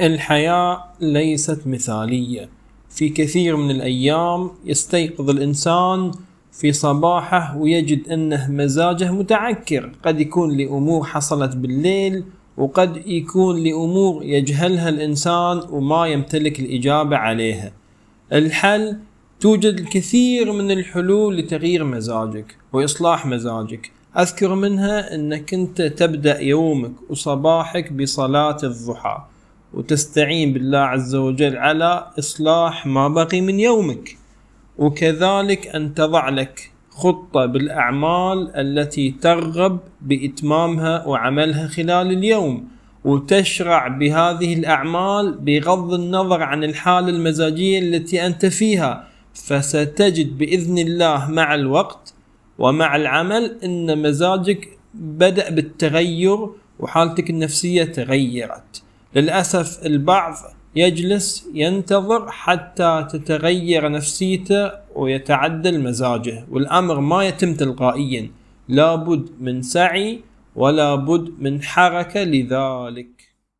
الحياة ليست مثالية. في كثير من الأيام يستيقظ الإنسان في صباحه ويجد أنه مزاجه متعكر. قد يكون لأمور حصلت بالليل وقد يكون لأمور يجهلها الإنسان وما يمتلك الإجابة عليها. الحل توجد الكثير من الحلول لتغيير مزاجك وإصلاح مزاجك. أذكر منها أنك أنت تبدأ يومك وصباحك بصلاة الضحى. وتستعين بالله عز وجل على إصلاح ما بقي من يومك. وكذلك أن تضع لك خطة بالأعمال التي ترغب بإتمامها وعملها خلال اليوم وتشرع بهذه الأعمال بغض النظر عن الحالة المزاجية التي أنت فيها. فستجد بإذن الله مع الوقت ومع العمل أن مزاجك بدأ بالتغير وحالتك النفسية تغيرت. للأسف البعض يجلس ينتظر حتى تتغير نفسيته ويتعدل مزاجه والأمر ما يتم تلقائيا. لابد من سعي ولا بد من حركة لذلك.